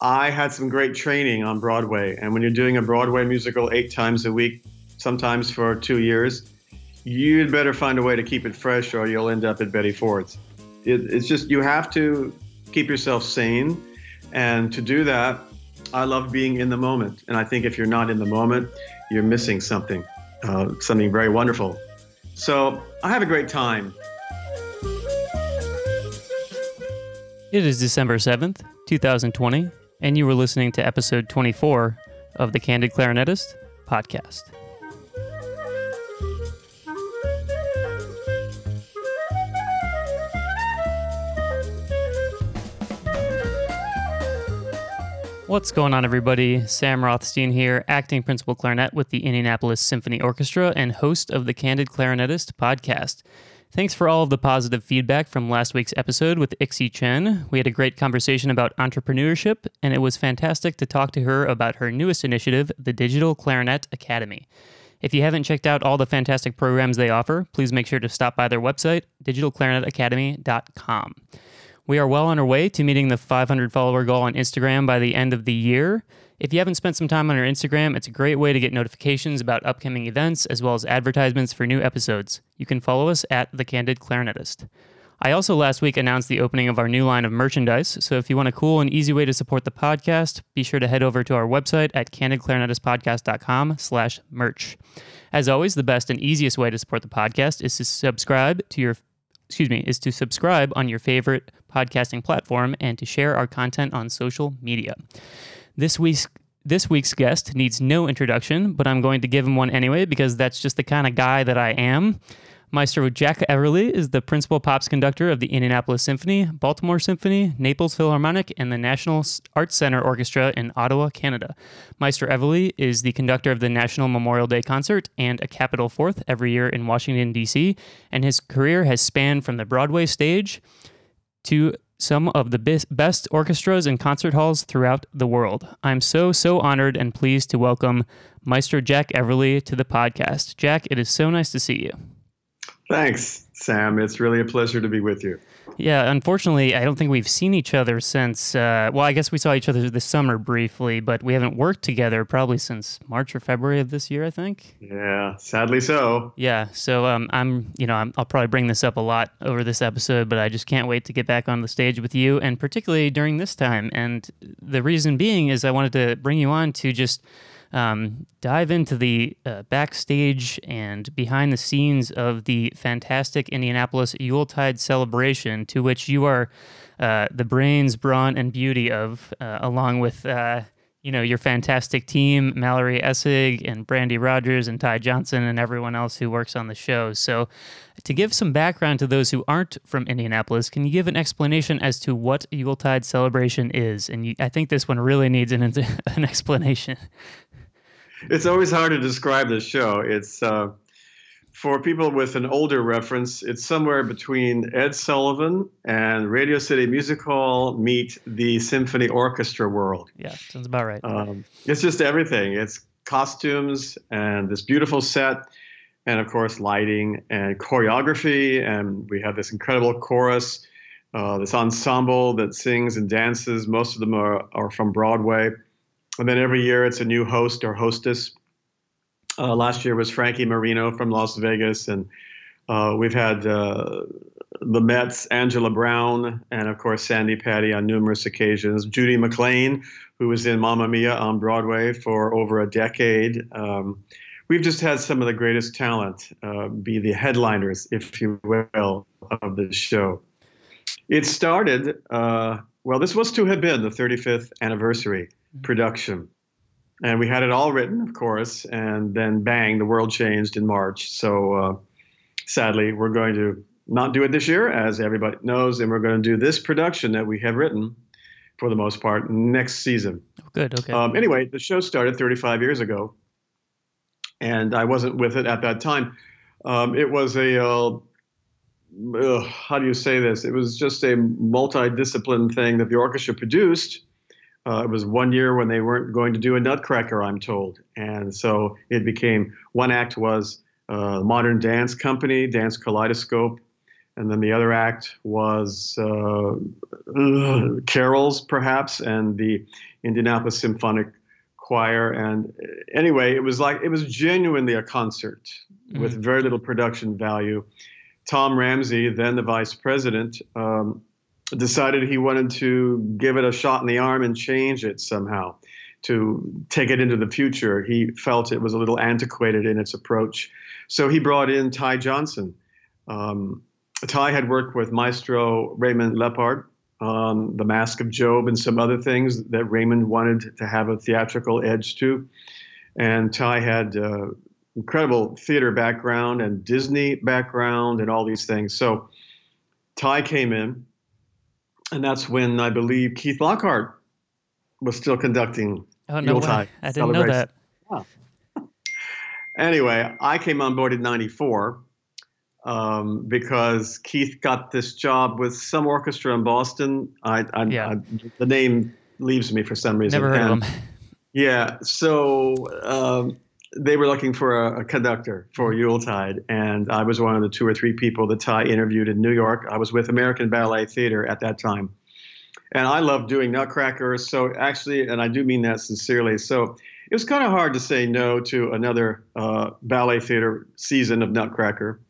I had some great training on Broadway. And when you're doing a Broadway musical eight times a week, sometimes for two years, you'd better find a way to keep it fresh or you'll end up at Betty Ford's. It, it's just, you have to keep yourself sane. And to do that, I love being in the moment. And I think if you're not in the moment, you're missing something, uh, something very wonderful. So I have a great time. It is December 7th, 2020, and you were listening to episode 24 of the Candid Clarinetist podcast. What's going on, everybody? Sam Rothstein here, acting principal clarinet with the Indianapolis Symphony Orchestra and host of the Candid Clarinetist podcast. Thanks for all of the positive feedback from last week's episode with Ixi Chen. We had a great conversation about entrepreneurship, and it was fantastic to talk to her about her newest initiative, the Digital Clarinet Academy. If you haven't checked out all the fantastic programs they offer, please make sure to stop by their website, digitalclarinetacademy.com. We are well on our way to meeting the 500 follower goal on Instagram by the end of the year. If you haven't spent some time on our Instagram, it's a great way to get notifications about upcoming events as well as advertisements for new episodes. You can follow us at The Candid Clarinetist. I also last week announced the opening of our new line of merchandise, so if you want a cool and easy way to support the podcast, be sure to head over to our website at candidclarinetistpodcast.com slash merch. As always, the best and easiest way to support the podcast is to subscribe to your excuse me, is to subscribe on your favorite podcasting platform and to share our content on social media. This week's this week's guest needs no introduction, but I'm going to give him one anyway because that's just the kind of guy that I am. Maestro Jack Everly is the principal pops conductor of the Indianapolis Symphony, Baltimore Symphony, Naples Philharmonic, and the National Arts Center Orchestra in Ottawa, Canada. Maestro Everly is the conductor of the National Memorial Day Concert and a Capitol Fourth every year in Washington, D.C., and his career has spanned from the Broadway stage to some of the best orchestras and concert halls throughout the world. I'm so, so honored and pleased to welcome Maestro Jack Everly to the podcast. Jack, it is so nice to see you. Thanks, Sam. It's really a pleasure to be with you. Yeah, unfortunately, I don't think we've seen each other since. Uh, well, I guess we saw each other this summer briefly, but we haven't worked together probably since March or February of this year, I think. Yeah, sadly so. Yeah, so um, I'm, you know, i will probably bring this up a lot over this episode, but I just can't wait to get back on the stage with you, and particularly during this time. And the reason being is I wanted to bring you on to just um, dive into the uh, backstage and behind the scenes of the fantastic Indianapolis Yuletide celebration, to which you are uh, the brains, brawn, and beauty of, uh, along with uh, you know your fantastic team, Mallory Essig and Brandy Rogers and Ty Johnson and everyone else who works on the show. So, to give some background to those who aren't from Indianapolis, can you give an explanation as to what Yuletide celebration is? And you, I think this one really needs an, an explanation it's always hard to describe this show. It's uh, for people with an older reference. It's somewhere between Ed Sullivan and Radio City Music Hall meet the symphony orchestra world. Yeah, sounds about right. Um, it's just everything. It's costumes and this beautiful set, and of course lighting and choreography. And we have this incredible chorus. Uh, this ensemble that sings and dances. Most of them are, are from Broadway and then every year it's a new host or hostess. Uh, last year was Frankie Moreno from Las Vegas, and uh, we've had uh, the Mets, Angela Brown, and of course Sandi Patty on numerous occasions. Judy McLane, who was in Mamma Mia on Broadway for over a decade. Um, we've just had some of the greatest talent uh, be the headliners, if you will, of the show. It started, uh, well, this was to have been the 35th anniversary production. And we had it all written, of course, and then bang, the world changed in March. So uh, sadly, we're going to not do it this year, as everybody knows, and we're going to do this production that we have written for the most part next season. Oh, good. Okay. Um, anyway, the show started 35 years ago, and I wasn't with it at that time. Um, it was a uh, uh, how do you say this? It was just a multidiscipline thing that the orchestra produced uh, it was one year when they weren't going to do a Nutcracker, I'm told, and so it became one act was uh, Modern Dance Company, Dance Kaleidoscope, and then the other act was uh, uh, carols, perhaps, and the Indianapolis Symphonic Choir. And anyway, it was like it was genuinely a concert mm-hmm. with very little production value. Tom Ramsey, then the vice president, um, decided he wanted to give it a shot in the arm and change it somehow to take it into the future. He felt it was a little antiquated in its approach. So he brought in Ty Johnson. Um, Ty had worked with Maestro Raymond Leppard on The Masque of Job and some other things that Raymond wanted to have a theatrical edge to. And Ty had uh, incredible theater background and Disney background and all these things. So Ty came in, and that's when I believe Keith Lockhart was still conducting oh, no Yuletide. I didn't know that. anyway, I came on board in '94 um, because Keith got this job with some orchestra in Boston. I, I, yeah. I, the name leaves me for some reason. Never heard and, of them. Yeah, so um, they were looking for a, a, conductor for Yuletide, and I was one of the two or three people that Ty interviewed in New York. I was with American Ballet Theater at that time, and I love doing Nutcracker. So actually, and I do mean that sincerely. So it was kind of hard to say no to another uh, ballet theater season of Nutcracker,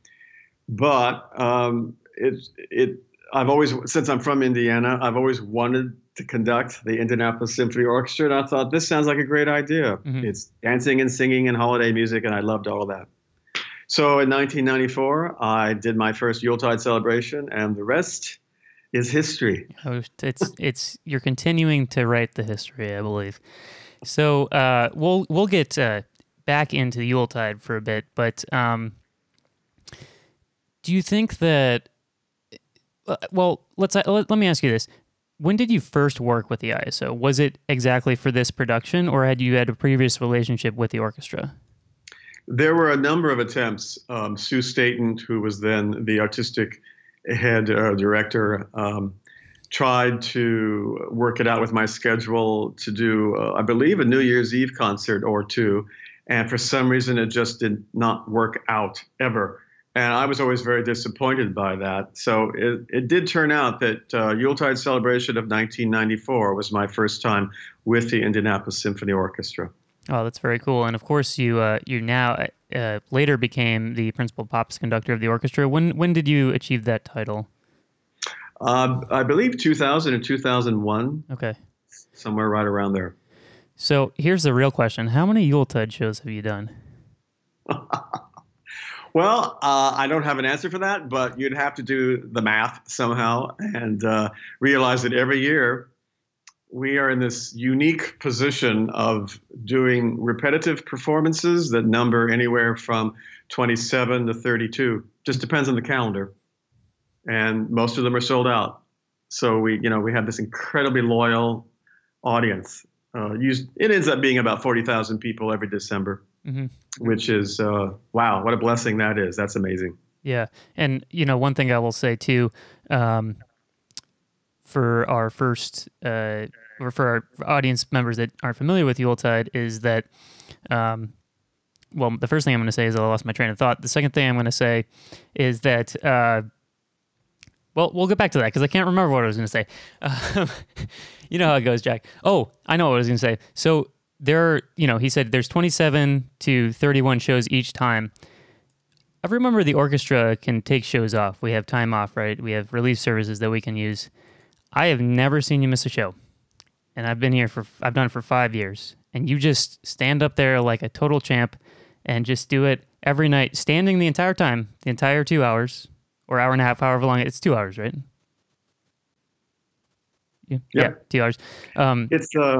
but um, it it I've always since I'm from Indiana, I've always wanted to conduct the Indianapolis Symphony Orchestra, and I thought this sounds like a great idea. Mm-hmm. It's dancing and singing and holiday music, and I loved all of that. So in 1994, I did my first Yuletide celebration, and the rest is history. Oh, it's it's you're continuing to write the history, I believe. So uh, we'll we'll get uh, back into the Yuletide for a bit, but um, do you think that? Uh, well, let's let, let me ask you this: When did you first work with the ISO? Was it exactly for this production, or had you had a previous relationship with the orchestra? There were a number of attempts. Um, Sue Staton, who was then the artistic head uh, director, um, tried to work it out with my schedule to do, uh, I believe, a New Year's Eve concert or two. And for some reason, it just did not work out ever. And I was always very disappointed by that. So it, it did turn out that uh, Yuletide Celebration of 1994 was my first time with the Indianapolis Symphony Orchestra. Oh, that's very cool. And of course, you uh, you now uh, later became the principal pops conductor of the orchestra. When when did you achieve that title? Uh, I believe 2000 and 2001. Okay. Somewhere right around there. So here's the real question: How many Yuletide shows have you done? well, uh, I don't have an answer for that, but you'd have to do the math somehow and uh, realize that every year we are in this unique position of doing repetitive performances that number anywhere from 27 to 32 just depends on the calendar. And most of them are sold out. So we you know we have this incredibly loyal audience. Uh, used, it ends up being about 40,000 people every December, mm-hmm. which is, uh, wow, what a blessing that is. That's amazing. Yeah. And, you know, one thing I will say too, um, for our first, uh, or for our audience members that aren't familiar with Yuletide is that, um, well, the first thing I'm going to say is I lost my train of thought. The second thing I'm going to say is that, uh, well, we'll get back to that because I can't remember what I was going to say. Um, you know how it goes, Jack. Oh, I know what I was going to say. So there, are, you know, he said there's 27 to 31 shows each time. I remember the orchestra can take shows off. We have time off, right? We have relief services that we can use. I have never seen you miss a show. And I've been here for, I've done it for five years. And you just stand up there like a total champ and just do it every night, standing the entire time, the entire two hours or hour and a half, however long. It's two hours, right? Yeah, yeah two hours. Um, it's uh,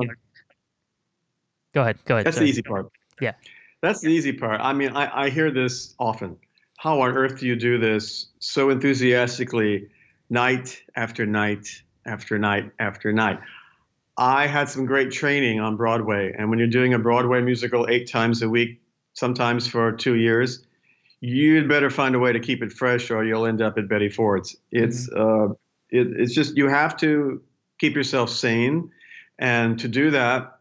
go ahead. Go ahead. That's Sorry. the easy part. Yeah, that's the easy part. I mean, I, I hear this often. How on earth do you do this so enthusiastically, night after night after night after night? I had some great training on Broadway, and when you're doing a Broadway musical eight times a week, sometimes for two years, you'd better find a way to keep it fresh, or you'll end up at Betty Ford's. It's mm-hmm. uh, it, it's just you have to keep yourself sane. And to do that,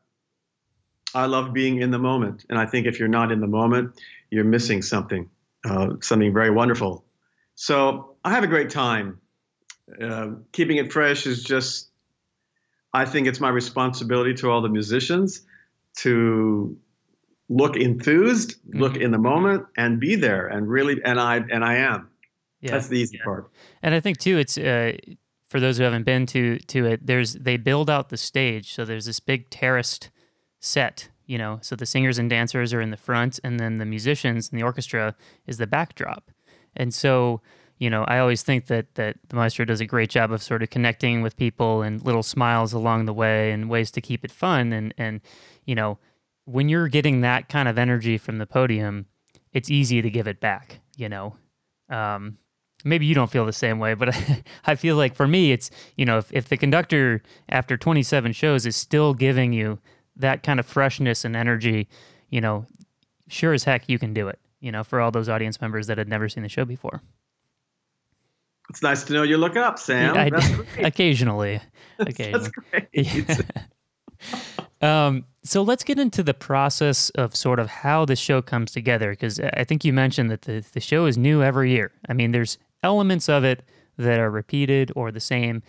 I love being in the moment. And I think if you're not in the moment, you're missing something, uh, something very wonderful. So I have a great time. Uh, keeping it fresh is just, I think it's my responsibility to all the musicians to look enthused, mm-hmm. look in the moment, and be there, and really, and I and I am. Yeah. That's the easy yeah. part. And I think too, it's uh, for those who haven't been to to it. There's they build out the stage, so there's this big terraced set. You know, so the singers and dancers are in the front, and then the musicians and the orchestra is the backdrop. And so, you know, I always think that that the maestro does a great job of sort of connecting with people and little smiles along the way and ways to keep it fun. And and you know, when you're getting that kind of energy from the podium, it's easy to give it back. You know, um, maybe you don't feel the same way, but I feel like for me, it's, you know, if, if the conductor after 27 shows is still giving you that kind of freshness and energy, you know, sure as heck you can do it, you know, for all those audience members that had never seen the show before. It's nice to know you look up, Sam. I, occasionally. Great. um, so let's get into the process of sort of how the show comes together because I think you mentioned that the, the show is new every year. I mean, there's elements of it that are repeated or the same,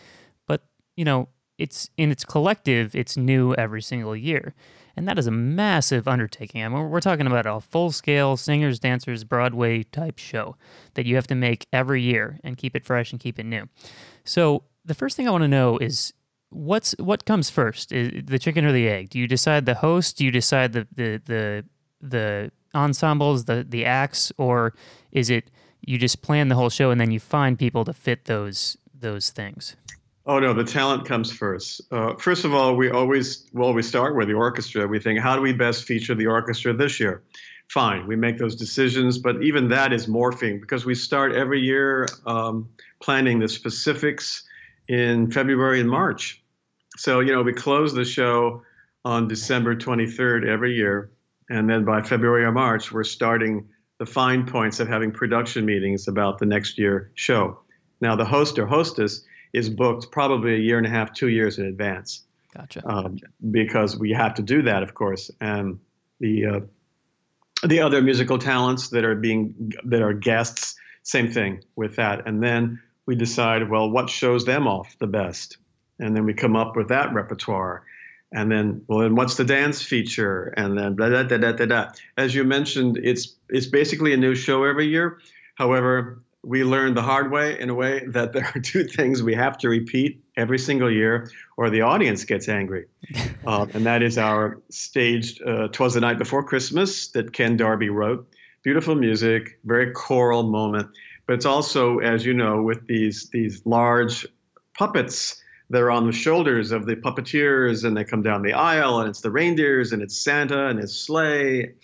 but you know, it's in its collective, it's new every single year. And that is a massive undertaking. I mean, we're talking about a full scale singers, dancers, Broadway type show that you have to make every year and keep it fresh and keep it new. So, the first thing I want to know is what's what comes first? Is the chicken or the egg? Do you decide the host? Do you decide the the the, the ensembles, the the acts, or is it you just plan the whole show and then you find people to fit those those things? Oh no, the talent comes first. Uh, first of all, we always well we start with the orchestra. We think, how do we best feature the orchestra this year? Fine, we make those decisions, but even that is morphing because we start every year um, planning the specifics in February and March. So you know we close the show on December 23rd every year, and then by February or March we're starting the fine points of having production meetings about the next year show. Now, the host or hostess is booked probably a year and a half, two years in advance. Gotcha. Um, because we have to do that, of course. And the uh, the other musical talents that are being that are guests, same thing with that. And then we decide, well, what shows them off the best, and then we come up with that repertoire and then well then what's the dance feature and then blah, blah, blah, blah, blah, blah. as you mentioned it's it's basically a new show every year however we learned the hard way in a way that there are two things we have to repeat every single year or the audience gets angry um, and that is our staged uh, twas the night before christmas that ken darby wrote beautiful music very choral moment but it's also as you know with these these large puppets that are on the shoulders of the puppeteers and they come down the aisle and it's the reindeers and it's Santa and his sleigh.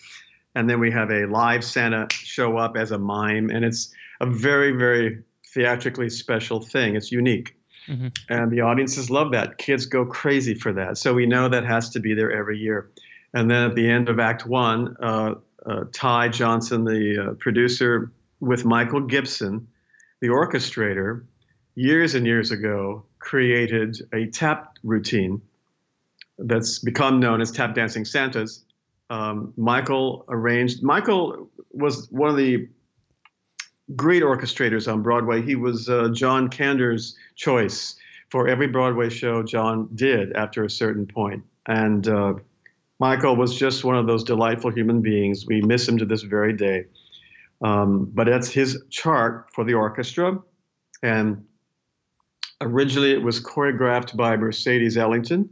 And then we have a live Santa show up as a mime. And it's a very, very theatrically special thing. It's unique. Mm-hmm. And the audiences love that. Kids go crazy for that. So we know that has to be there every year. And then at the end of Act One, uh, uh, Ty Johnson, the uh, producer, with Michael Gibson, the orchestrator, years and years ago, created a tap routine that's become known as Tap Dancing Santas. Um, Michael arranged, Michael was one of the great orchestrators on Broadway. He was uh, John Kander's choice for every Broadway show John did after a certain point. And uh, Michael was just one of those delightful human beings. We miss him to this very day. Um, but that's his chart for the orchestra. And Originally, it was choreographed by Mercedes Ellington,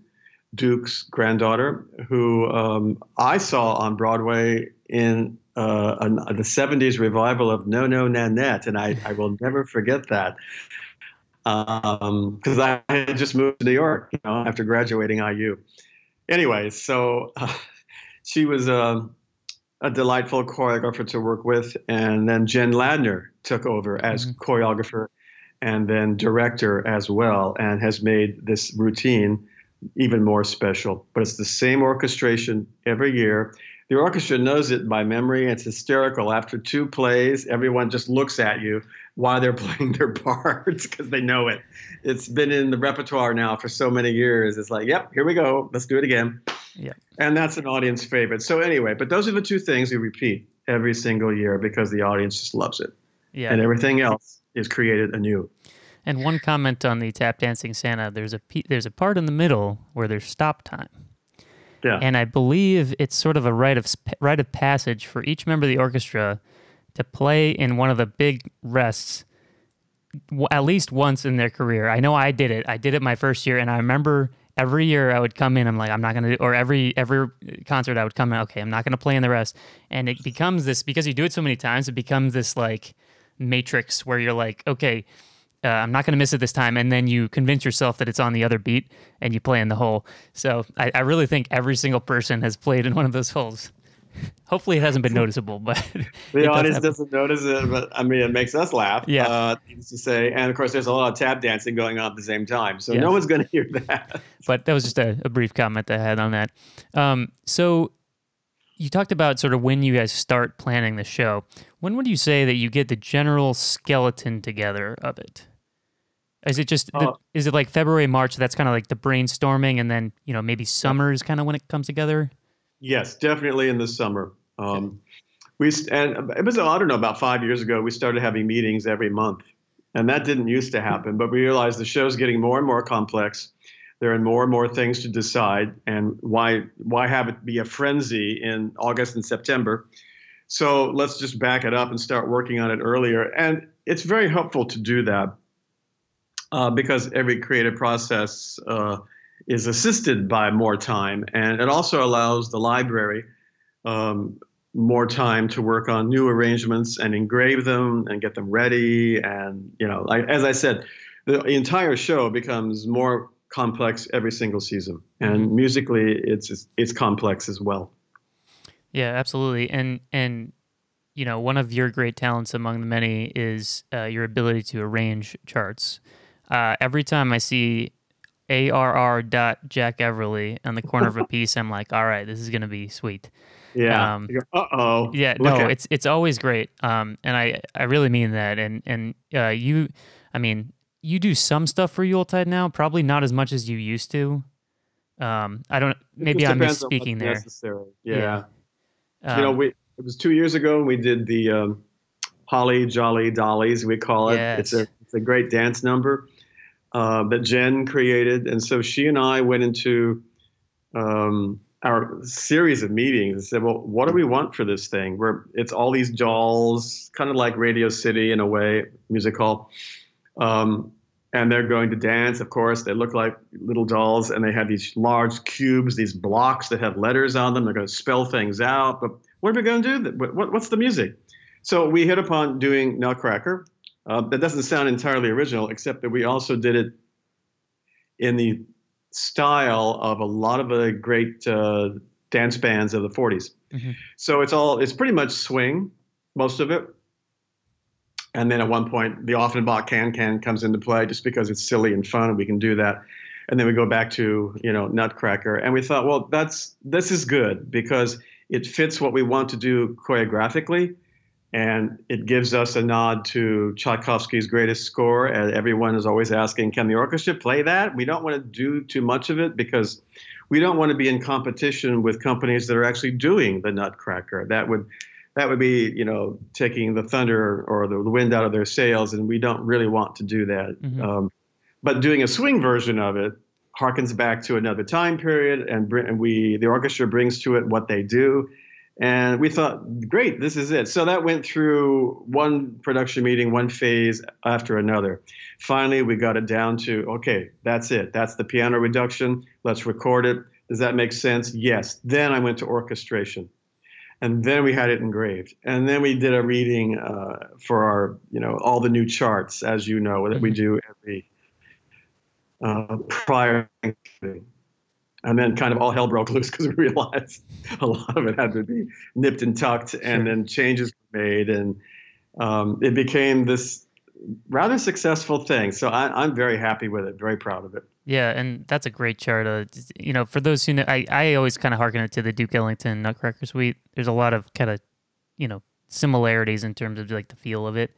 Duke's granddaughter, who um, I saw on Broadway in uh, an, the 70s revival of No No Nanette, and I, I will never forget that. Because um, I had just moved to New York you know, after graduating IU. Anyway, so uh, she was uh, a delightful choreographer to work with, and then Jen Ladner took over as mm-hmm. choreographer and then director as well, and has made this routine even more special. But it's the same orchestration every year. The orchestra knows it by memory. It's hysterical. After two plays, everyone just looks at you while they're playing their parts because they know it. It's been in the repertoire now for so many years. It's like, yep, here we go. Let's do it again. Yeah. And that's an audience favorite. So anyway, but those are the two things we repeat every single year because the audience just loves it. Yeah. And everything else is created anew. And one comment on the tap dancing Santa: there's a there's a part in the middle where there's stop time. Yeah. And I believe it's sort of a rite of rite of passage for each member of the orchestra to play in one of the big rests at least once in their career. I know I did it. I did it my first year, and I remember every year I would come in. I'm like, I'm not gonna do, or every every concert I would come in. Okay, I'm not gonna play in the rest, and it becomes this because you do it so many times. It becomes this like matrix where you're like, okay. Uh, I'm not going to miss it this time. And then you convince yourself that it's on the other beat and you play in the hole. So I, I really think every single person has played in one of those holes. Hopefully, it hasn't been noticeable, but The does audience happen. doesn't notice it, but I mean, it makes us laugh. Yeah. Uh, to say, and of course, there's a lot of tap dancing going on at the same time, so no one's going to hear that. but that was just a, a brief comment I had on that. Um, so you talked about sort of when you guys start planning the show. When would you say that you get the general skeleton together of it? Is it just the, Uh, is it like February March? That's kind of like the brainstorming, and then you know maybe summer is kind of when it comes together. Yes, definitely in the summer. Um, we and it was I don't know about five years ago we started having meetings every month, and that didn't used to happen. But we realized the show's getting more and more complex. There are more and more things to decide, and why why have it be a frenzy in August and September? So let's just back it up and start working on it earlier. And it's very helpful to do that uh, because every creative process uh, is assisted by more time, and it also allows the library um, more time to work on new arrangements and engrave them and get them ready. And you know, like, as I said, the entire show becomes more complex every single season, and musically, it's it's complex as well. Yeah, absolutely. And and you know, one of your great talents among the many is uh, your ability to arrange charts. Uh, every time I see ARR dot Jack Everly on the corner of a piece, I'm like, all right, this is gonna be sweet. Yeah. Um, uh oh. Yeah, no, it's it's always great. Um, and I I really mean that. And and uh, you, I mean, you do some stuff for Yuletide now, probably not as much as you used to. Um, I don't. Maybe I'm misspeaking there. Necessary. Yeah. Um, you know, we it was two years ago we did the um, Holly Jolly Dollies we call it. It's a it's a great dance number uh, that Jen created, and so she and I went into um, our series of meetings and said, "Well, what do we want for this thing? Where it's all these dolls, kind of like Radio City in a way, music hall." Um, and they're going to dance. Of course, they look like little dolls, and they have these large cubes, these blocks that have letters on them. They're going to spell things out. But what are we going to do? What, what, what's the music? So we hit upon doing Nutcracker. Uh, that doesn't sound entirely original, except that we also did it in the style of a lot of the great uh, dance bands of the 40s. Mhm. So it's all it's pretty much swing, most of it. And then at one point, the Offenbach can can comes into play just because it's silly and fun, and we can do that. And then we go back to you know Nutcracker, and we thought, well, that's this is good because it fits what we want to do choreographically, and it gives us a nod to Tchaikovsky's greatest score. And everyone is always asking, can the orchestra play that? We don't want to do too much of it because we don't want to be in competition with companies that are actually doing the Nutcracker. That would that would be you know taking the thunder or the, wind out of their sails, and we don't really want to do that. Mhm. Um, but doing a swing version of it harkens back to another time period, and, br- and we the orchestra brings to it what they do. And we thought, great, this is it. So that went through one production meeting, one phase after another. Finally, we got it down to, okay, that's it. That's the piano reduction. Let's record it. Does that make sense? Yes. Then I went to orchestration. And then we had it engraved. And then we did a reading uh, for our, you know, all the new charts, as you know, that we Mhm. do every uh, prior. And then kind of all hell broke loose because we realized a lot of it had to be nipped and tucked, and then changes were made, and um, it became this rather successful thing. So I, I'm very happy with it, very proud of it. Yeah, and that's a great chart. Uh, you know, for those who know, I, I always kind of harken it to the Duke Ellington Nutcracker Suite. There's a lot of kind of, you know, similarities in terms of like the feel of it,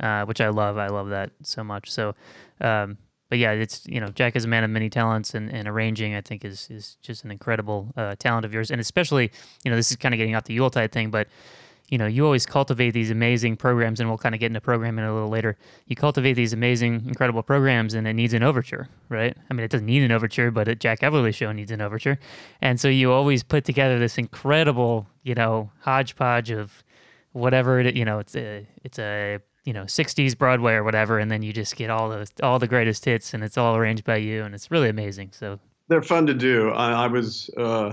uh, which I love. I love that so much. So, um, but yeah, it's you know, Jack is a man of many talents, and, and arranging I think is is just an incredible uh, talent of yours, and especially you know, this is kind of getting off the Yuletide thing, but you know, you always cultivate these amazing programs, and we'll kind of get into programming a little later. You cultivate these amazing, incredible programs, and it needs an overture, right? I mean, it doesn't need an overture, but a Jack Everly show needs an overture, and so you always put together this incredible, you know, hodgepodge of whatever it, you know, it's a, it's a you know 60s broadway or whatever and then you just get all the all the greatest hits and it's all arranged by you and it's really amazing so. They're fun to do. I, I was uh,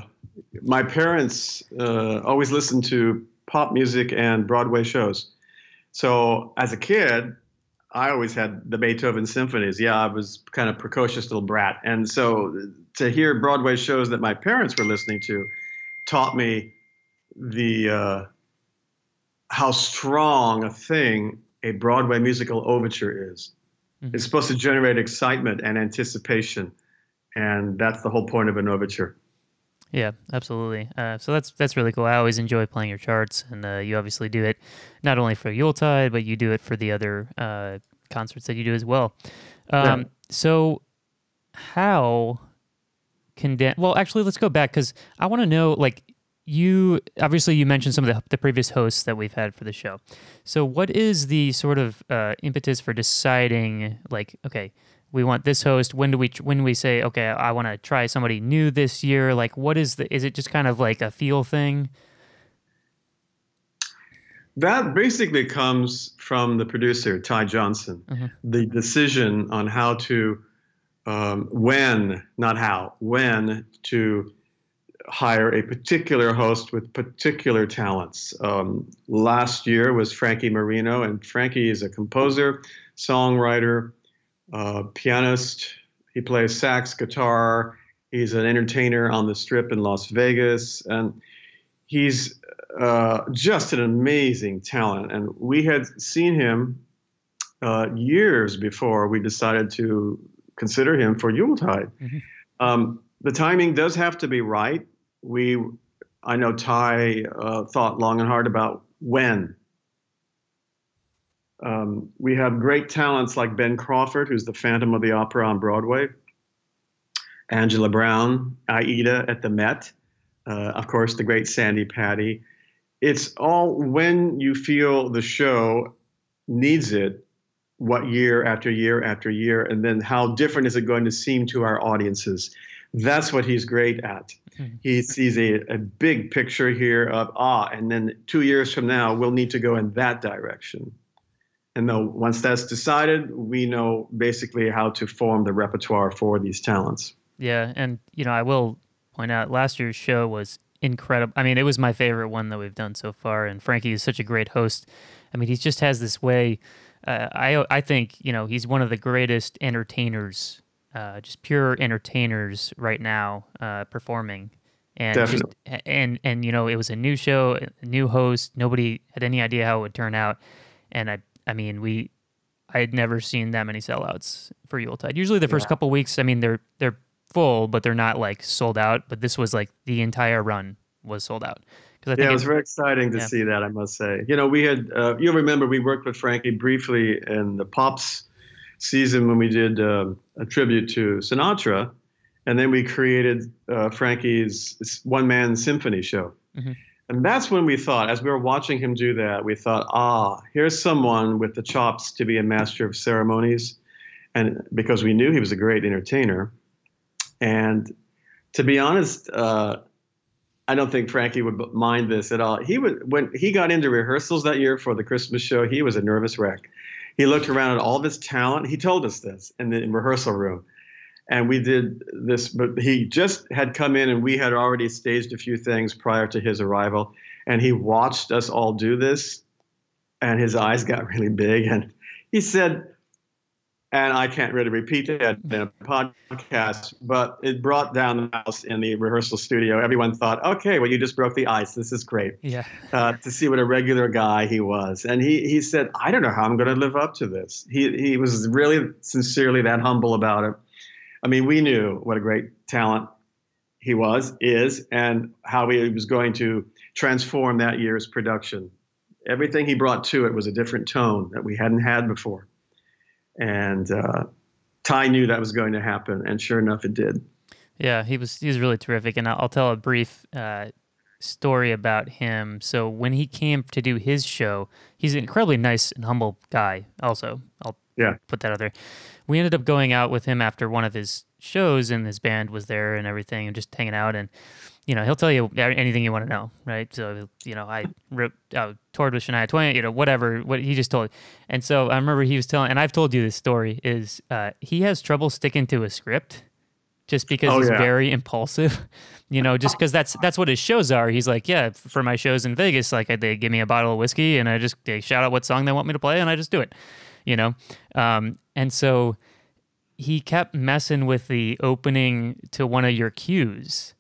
my parents uh, always listened to pop music and broadway shows. So as a kid i always had the beethoven symphonies. Yeah i was kind of precocious little brat. And so to hear broadway shows that my parents were listening to taught me the uh, how strong a thing a Broadway musical overture is. Mm-hmm. It's supposed to generate excitement and anticipation, and that's the whole point of an overture. Yeah, absolutely. Uh, so that's that's really cool. I always enjoy playing your charts, and uh, you obviously do it not only for Yuletide, but you do it for the other uh, concerts that you do as well. Um, yeah. So, how can Dan? Well, actually, let's go back because I want to know, like, you obviously you mentioned some of the, the previous hosts that we've had for the show. So what is the sort of uh, impetus for deciding like okay, we want this host. When do we when we say okay, I want to try somebody new this year? Like what is the is it just kind of like a feel thing? That basically comes from the producer Ty Johnson. Mm-hmm. The decision on how to um, when, not how, when to hire a particular host with particular talents. Um, last year was Frankie Moreno, and Frankie is a composer, songwriter, uh, pianist. He plays sax, guitar. He's an entertainer on the strip in Las Vegas, and he's uh, just an amazing talent. And we had seen him uh, years before we decided to consider him for Yuletide. Mm-hmm. Um, the timing does have to be right we, I know Ty uh, thought long and hard about when. Um, we have great talents like Ben Crawford, who's the Phantom of the Opera on Broadway, Angela Brown, Aida at the Met, uh, of course, the great Sandi Patty. It's all when you feel the show needs it, what year after year after year, and then how different is it going to seem to our audiences. That's what he's great at. Mm-hmm. He sees a, a big picture here of, ah, and then two years from now, we'll need to go in that direction. And though once that's decided, we know basically how to form the repertoire for these talents. Yeah. And, you know, I will point out last year's show was incredible. I mean, it was my favorite one that we've done so far. And Frankie is such a great host. I mean, he just has this way. Uh, I I think you know he's one of the greatest entertainers uh, just pure entertainers right now uh, performing. And Definitely. just and and you know it was a new show, a new host. Nobody had any idea how it would turn out, and I I mean we I had never seen that many sellouts for Yuletide. Usually the first yeah. couple weeks, I mean they're they're full, but they're not like sold out. But this was like the entire run was sold out. I think yeah, it was very exciting to yeah. see that. I must say. You know, we had uh, you remember we worked with Frankie briefly in the Pops season when we did uh, a tribute to Sinatra, and then we created uh, Frankie's one man symphony show. Mm-hmm. And that's when we thought, as we were watching him do that, we thought, ah, here's someone with the chops to be a master of ceremonies. And because we knew he was a great entertainer. And to be honest, uh, I don't think Frankie would mind this at all. He would when he got into rehearsals that year for the Christmas show, he was a nervous wreck he looked around at all this talent. He told us this in the in rehearsal room. And we did this, but he just had come in and we had already staged a few things prior to his arrival. And he watched us all do this and his eyes got really big. And he said, and I can't really repeat that in a podcast, but it brought down the house in the rehearsal studio. Everyone thought, okay, well, you just broke the ice. This is great. Yeah. Uh, to see what a regular guy he was, and he he said, I don't know how I'm going to live up to this. He he was really sincerely that humble about it. I mean, we knew what a great talent he was, is, and how he was going to transform that year's production. Everything he brought to it was a different tone that we hadn't had before. And uh, Ty knew that was going to happen, and sure enough, it did. Yeah, he was he was really terrific, and I'll tell a brief uh, story about him. So when he came to do his show, he's an incredibly nice and humble guy. Also, I'll yeah. put that out there. We ended up going out with him after one of his shows, and his band was there and everything, and just hanging out. And you know, he'll tell you anything you want to know, right? So, you know, I ripped, toured with Shania Twain, you know, whatever, what he just told. And so I remember he was telling, and I've told you this story, is uh, he has trouble sticking to a script just because oh, he's yeah. very impulsive, you know, just because that's that's what his shows are. He's like, yeah, for my shows in Vegas, like they give me a bottle of whiskey and I just they shout out what song they want me to play and I just do it, you know. Um, and so he kept messing with the opening to one of your cues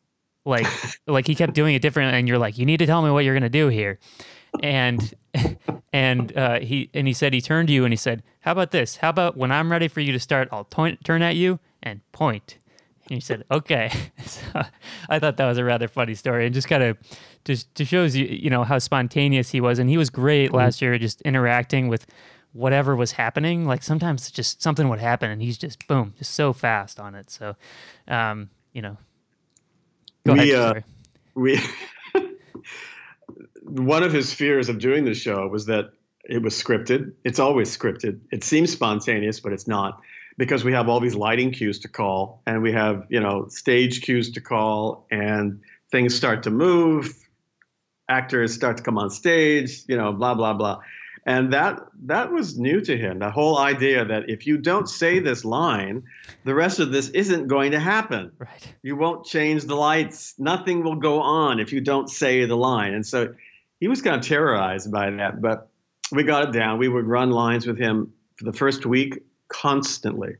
like like he kept doing it different and you're like you need to tell me what you're going to do here. And and uh, he and he said he turned to you and he said how about this? How about when i'm ready for you to start i'll point, turn at you and point. And he said okay. So i thought that was a rather funny story and just kind of just to shows you you know how spontaneous he was. And he was great mm-hmm. last year just interacting with whatever was happening. Like sometimes just something would happen and he's just boom just so fast on it. So um, you know Go we, ahead. Uh, we one of his fears of doing the show was that it was scripted. It's always scripted. It seems spontaneous, but it's not because we have all these lighting cues to call and we have, you know, stage cues to call and things start to move, actors start to come on stage, you know, blah blah blah and that that was new to him the whole idea that if you don't say this line the rest of this isn't going to happen. Right. You won't change the lights. Nothing will go on if you don't say the line. And so he was kind of terrorized by that but we got it down. We would run lines with him for the first week constantly.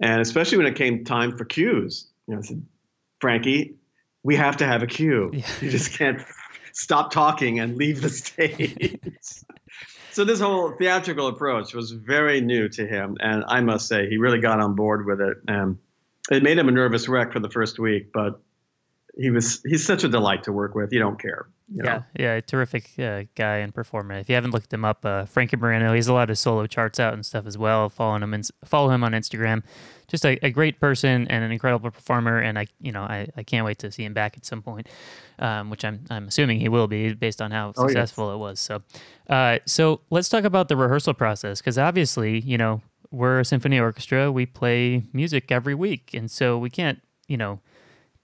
And especially when it came time for cues. You know I said, frankie we have to have a cue. Yeah. you just can't stop talking and leave the stage so this whole theatrical approach was very new to him, and I must say he really got on board with it. And it made him a nervous wreck for the first week, but he was he's such a delight to work with. You don't care. You yeah, yeah, terrific uh, guy and performer. If you haven't looked him up, uh, Frankie Moreno, he's a lot of solo charts out and stuff as well. Following him and follow him on Instagram. Just a, a, great person and an incredible performer, and I, you know, I, I can't wait to see him back at some point, um, which I'm I'm assuming he will be based on how oh, successful yes. it was. So, uh, so let's talk about the rehearsal process because obviously, you know, we're a symphony orchestra. We play music every week, and so we can't, you know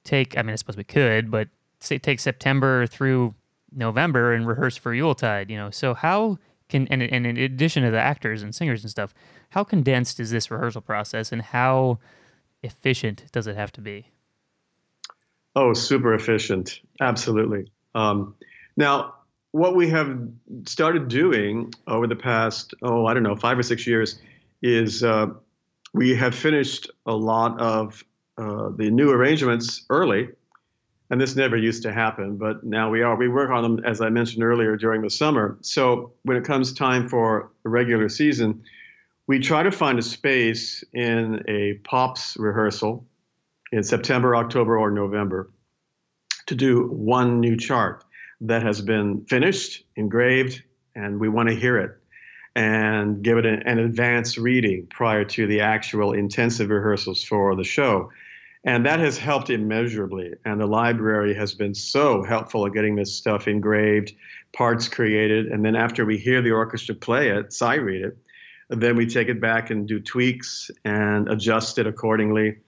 take, I mean, I suppose we could, but say take September through November and rehearse for Yuletide, you know. So how can, and, and in addition to the actors and singers and stuff, how condensed is this rehearsal process and how efficient does it have to be? Oh, super efficient. Absolutely. Um, now, what we have started doing over the past, oh, I don't know, five or six years is uh, we have finished a lot of uh, the new arrangements early, and this never used to happen, but now we are. We work on them, as I mentioned earlier, during the summer. So when it comes time for a regular season, we try to find a space in a pops rehearsal in September, October, or November to do one new chart that has been finished, engraved, and we want to hear it and give it an, an advanced reading prior to the actual intensive rehearsals for the show. And that has helped immeasurably. And the library has been so helpful at getting this stuff engraved, parts created. And then after we hear the orchestra play it, sight read it, then we take it back and do tweaks and adjust it accordingly.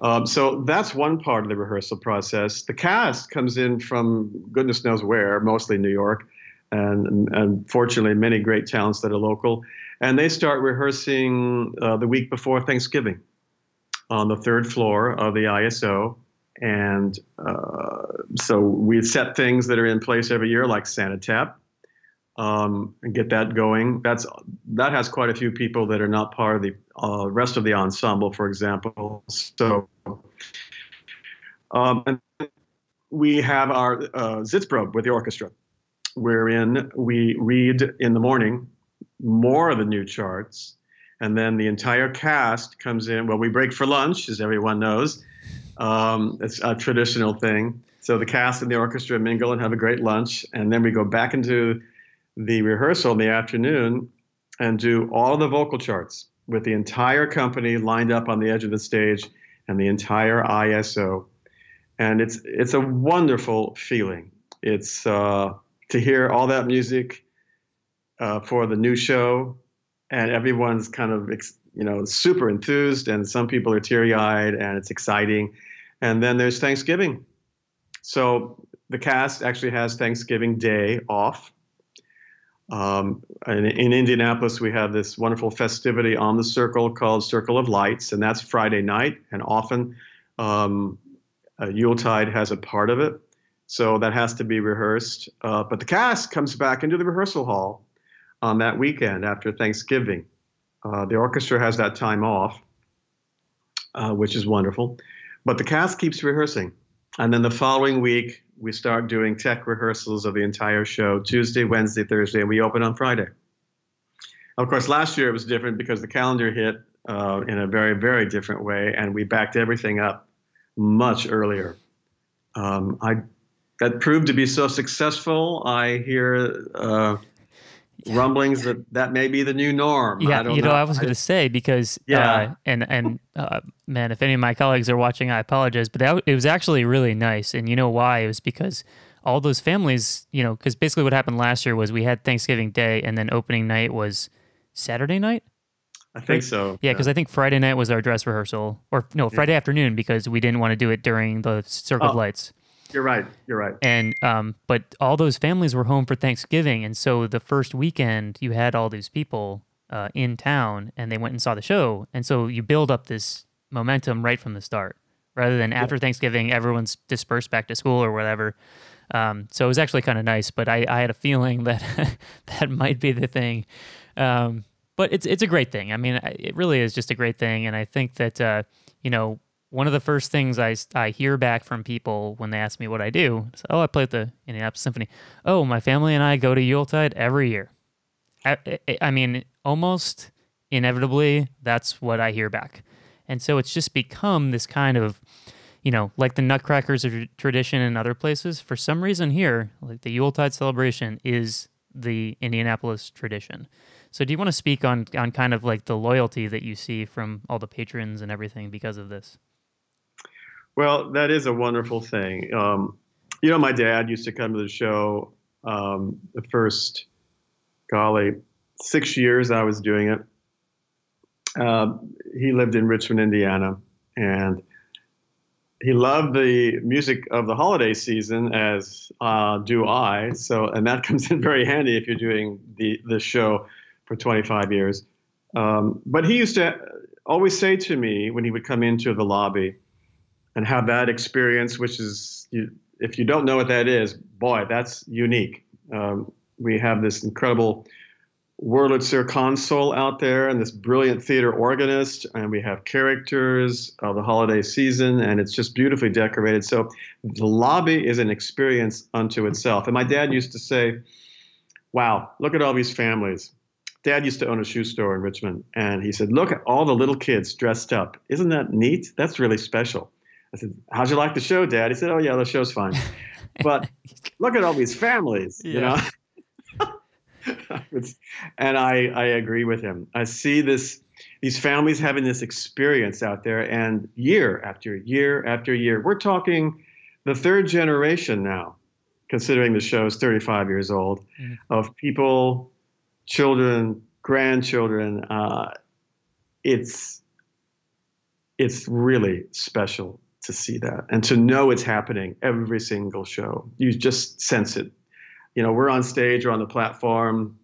Um, so that's one part of the rehearsal process. The cast comes in from goodness knows where, mostly New York, and, and fortunately, many great talents that are local. And they start rehearsing uh, the week before Thanksgiving on the third floor of the ISO. And uh, so we set things that are in place every year, like Santa Tap, um, and get that going. That's that has quite a few people that are not part of the uh, rest of the ensemble, for example. So, um, and we have our uh, Sitzprobe with the orchestra, wherein we read in the morning more of the new charts and then the entire cast comes in. Well, we break for lunch, as everyone knows. Um, it's a traditional thing. So the cast and the orchestra mingle and have a great lunch, and then we go back into the rehearsal in the afternoon and do all the vocal charts with the entire company lined up on the edge of the stage and the entire ISO. And it's it's a wonderful feeling. It's uh, to hear all that music uh, for the new show, and everyone's kind of you know super enthused, and some people are teary eyed, and it's exciting. And then there's Thanksgiving. So the cast actually has Thanksgiving Day off. Um, in, in, Indianapolis, we have this wonderful festivity on the circle called Circle of Lights, and that's Friday night. And often, um, Yuletide has a part of it, so that has to be rehearsed. Uh, but the cast comes back into the rehearsal hall on that weekend after Thanksgiving. Uh, the orchestra has that time off, uh, which is wonderful. But the cast keeps rehearsing. And then the following week, we start doing tech rehearsals of the entire show Tuesday, Wednesday, Thursday, and we open on Friday. Of course, last year it was different because the calendar hit uh, in a very, very different way, and we backed everything up much earlier. Um, I that proved to be so successful. I hear uh, yeah. rumblings that that may be the new norm. Yeah, you know, know, I was going to say because yeah, uh, and and uh, man, if any of my colleagues are watching, I apologize, but that, it was actually really nice, and you know why? It was because all those families, you know, because basically what happened last year was we had Thanksgiving Day, and then opening night was Saturday night. I think so. Yeah, because yeah. I think Friday night was our dress rehearsal, or no, Friday yeah. afternoon because we didn't want to do it during the Circle oh. of Lights. You're right. You're right. And um, but all those families were home for Thanksgiving, and so the first weekend you had all these people uh, in town, and they went and saw the show, and so you build up this momentum right from the start, rather than after Thanksgiving everyone's dispersed back to school or whatever. Um, so it was actually kind of nice, but I, I had a feeling that that might be the thing. Um, but it's it's a great thing. I mean, it really is just a great thing, and I think that uh, you know one of the first things I, I hear back from people when they ask me what I do is, oh, I play at the Indianapolis Symphony. Oh, my family and I go to Yuletide every year. I, I mean, almost inevitably, that's what I hear back. And so it's just become this kind of, you know, like the Nutcrackers of tradition in other places. For some reason here, like the Yuletide celebration is the Indianapolis tradition. So do you want to speak on on kind of like the loyalty that you see from all the patrons and everything because of this? Well, that is a wonderful thing. Um, you know, my dad used to come to the show um, the first, golly, six years I was doing it. Uh, he lived in Richmond, Indiana, and he loved the music of the holiday season, as uh, do I. So, and that comes in very handy if you're doing the the show for 25 years. Um, but he used to always say to me when he would come into the lobby, and have that experience, which is, you, if you don't know what that is, boy, that's unique. Um, we have this incredible Wurlitzer console out there and this brilliant theater organist, and we have characters of the holiday season, and it's just beautifully decorated. So the lobby is an experience unto itself. And my dad used to say, Wow, look at all these families. Dad used to own a shoe store in Richmond, and he said, Look at all the little kids dressed up. Isn't that neat? That's really special. I said, "How'd you like the show, Dad?" He said, "Oh yeah, the show's fine." but look at all these families, yeah. you know. and I I agree with him. I see this these families having this experience out there, and year after year after year, we're talking the third generation now, considering the show is 35 years old, mm. of people, children, grandchildren. Uh, it's it's really special to see that and to know it's happening every single show. You just sense it. You know, we're on stage or on the platform,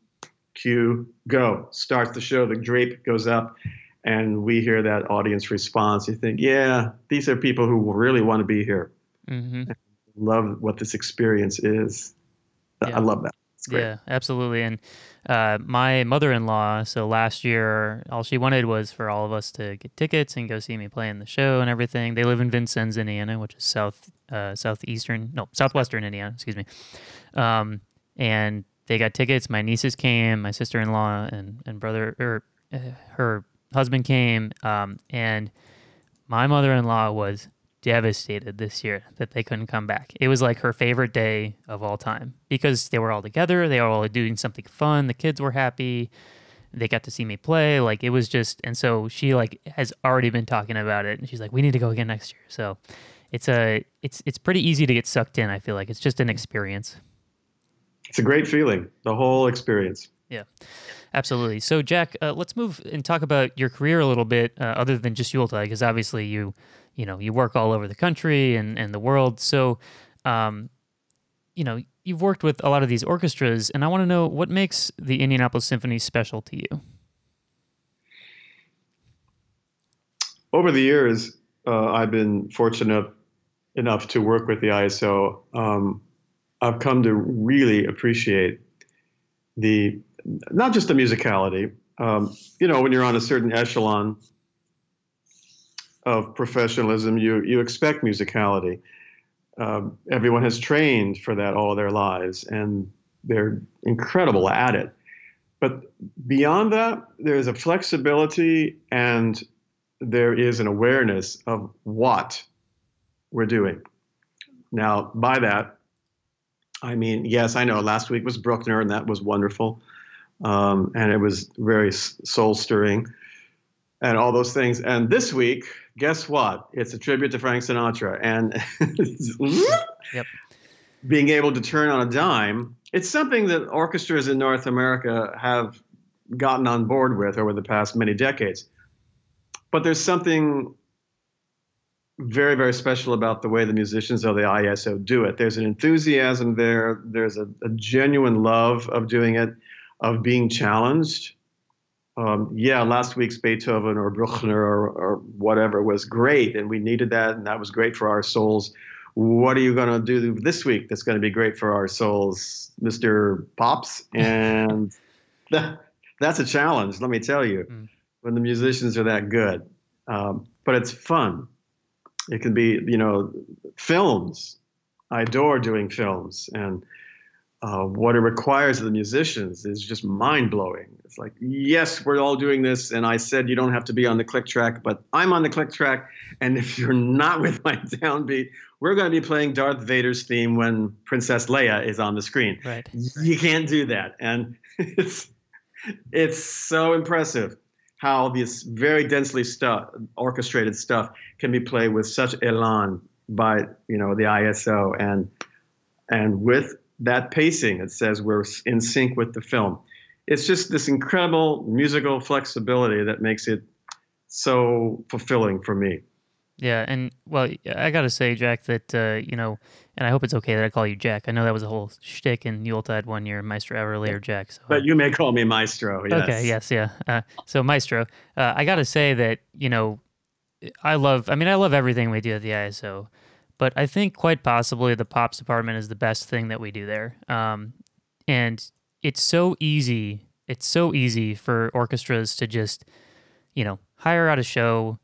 cue, go, starts the show, the drape goes up, and we hear that audience response. You think, yeah, these are people who really want to be here. Mm-hmm. Love what this experience is. Yeah. I love that. Yeah, absolutely. And uh, my mother-in-law, so last year, all she wanted was for all of us to get tickets and go see me play in the show and everything. They live in Vincennes, Indiana, which is south, uh, southeastern, no, southwestern Indiana, excuse me. Um, and they got tickets. My nieces came, my sister-in-law and and brother, or uh, her husband came, um, and my mother-in-law was devastated this year that they couldn't come back. It was like her favorite day of all time because they were all together, they were all doing something fun, the kids were happy, they got to see me play, like it was just and so she like has already been talking about it and she's like we need to go again next year. So it's a it's it's pretty easy to get sucked in. I feel like it's just an experience. It's a great feeling, the whole experience. Yeah, absolutely. So, Jack, uh, let's move and talk about your career a little bit, uh, other than just Yuletide, because obviously you, you know, you work all over the country and, and the world. So, um, you know, you've worked with a lot of these orchestras, and I want to know what makes the Indianapolis Symphony special to you. Over the years, uh, I've been fortunate enough to work with the ISO. Um, I've come to really appreciate the not just the musicality. Um, you know, when you're on a certain echelon of professionalism, you you expect musicality. Um, everyone has trained for that all their lives, and they're incredible at it. But beyond that, there's a flexibility and there is an awareness of what we're doing. Now, by that, I mean, yes, I know last week was Bruckner, and that was wonderful. Um, and it was very soul stirring and all those things. And this week, guess what? It's a tribute to Frank Sinatra. And yep. being able to turn on a dime, it's something that orchestras in North America have gotten on board with over the past many decades. But there's something very, very special about the way the musicians of the ISO do it. There's an enthusiasm there, there's a, a genuine love of doing it, of being challenged. Um, yeah, last week's Beethoven or Bruckner or, or whatever was great, and we needed that, and that was great for our souls. What are you going to do this week that's going to be great for our souls, Mr. Pops? And that, that's a challenge, let me tell you, mm. when the musicians are that good. Um, but it's fun it can be, you know, films. I adore doing films, and uh, what it requires of the musicians is just mind blowing. It's like, yes, we're all doing this, and I said you don't have to be on the click track, but I'm on the click track, and if you're not with my downbeat, we're going to be playing Darth Vader's theme when Princess Leia is on the screen. Right. You can't do that, and it's it's so impressive how this very densely stuff, orchestrated stuff can be played with such elan by you know the ISO and and with that pacing it says we're in sync with the film. It's just this incredible musical flexibility that makes it so fulfilling for me. Yeah, and well, I gotta say, Jack, that uh, you know, and I hope it's okay that I call you Jack. I know that was a whole shtick in Yuletide one year, Maestro Everly or Jack. So, but you may call me Maestro. Yes. Okay. Yes. Yeah. Uh, so Maestro, uh, I gotta say that you know, I love. I mean, I love everything we do at the ISO, but I think quite possibly the pops department is the best thing that we do there. Um, and it's so easy. It's so easy for orchestras to just, you know, hire out a show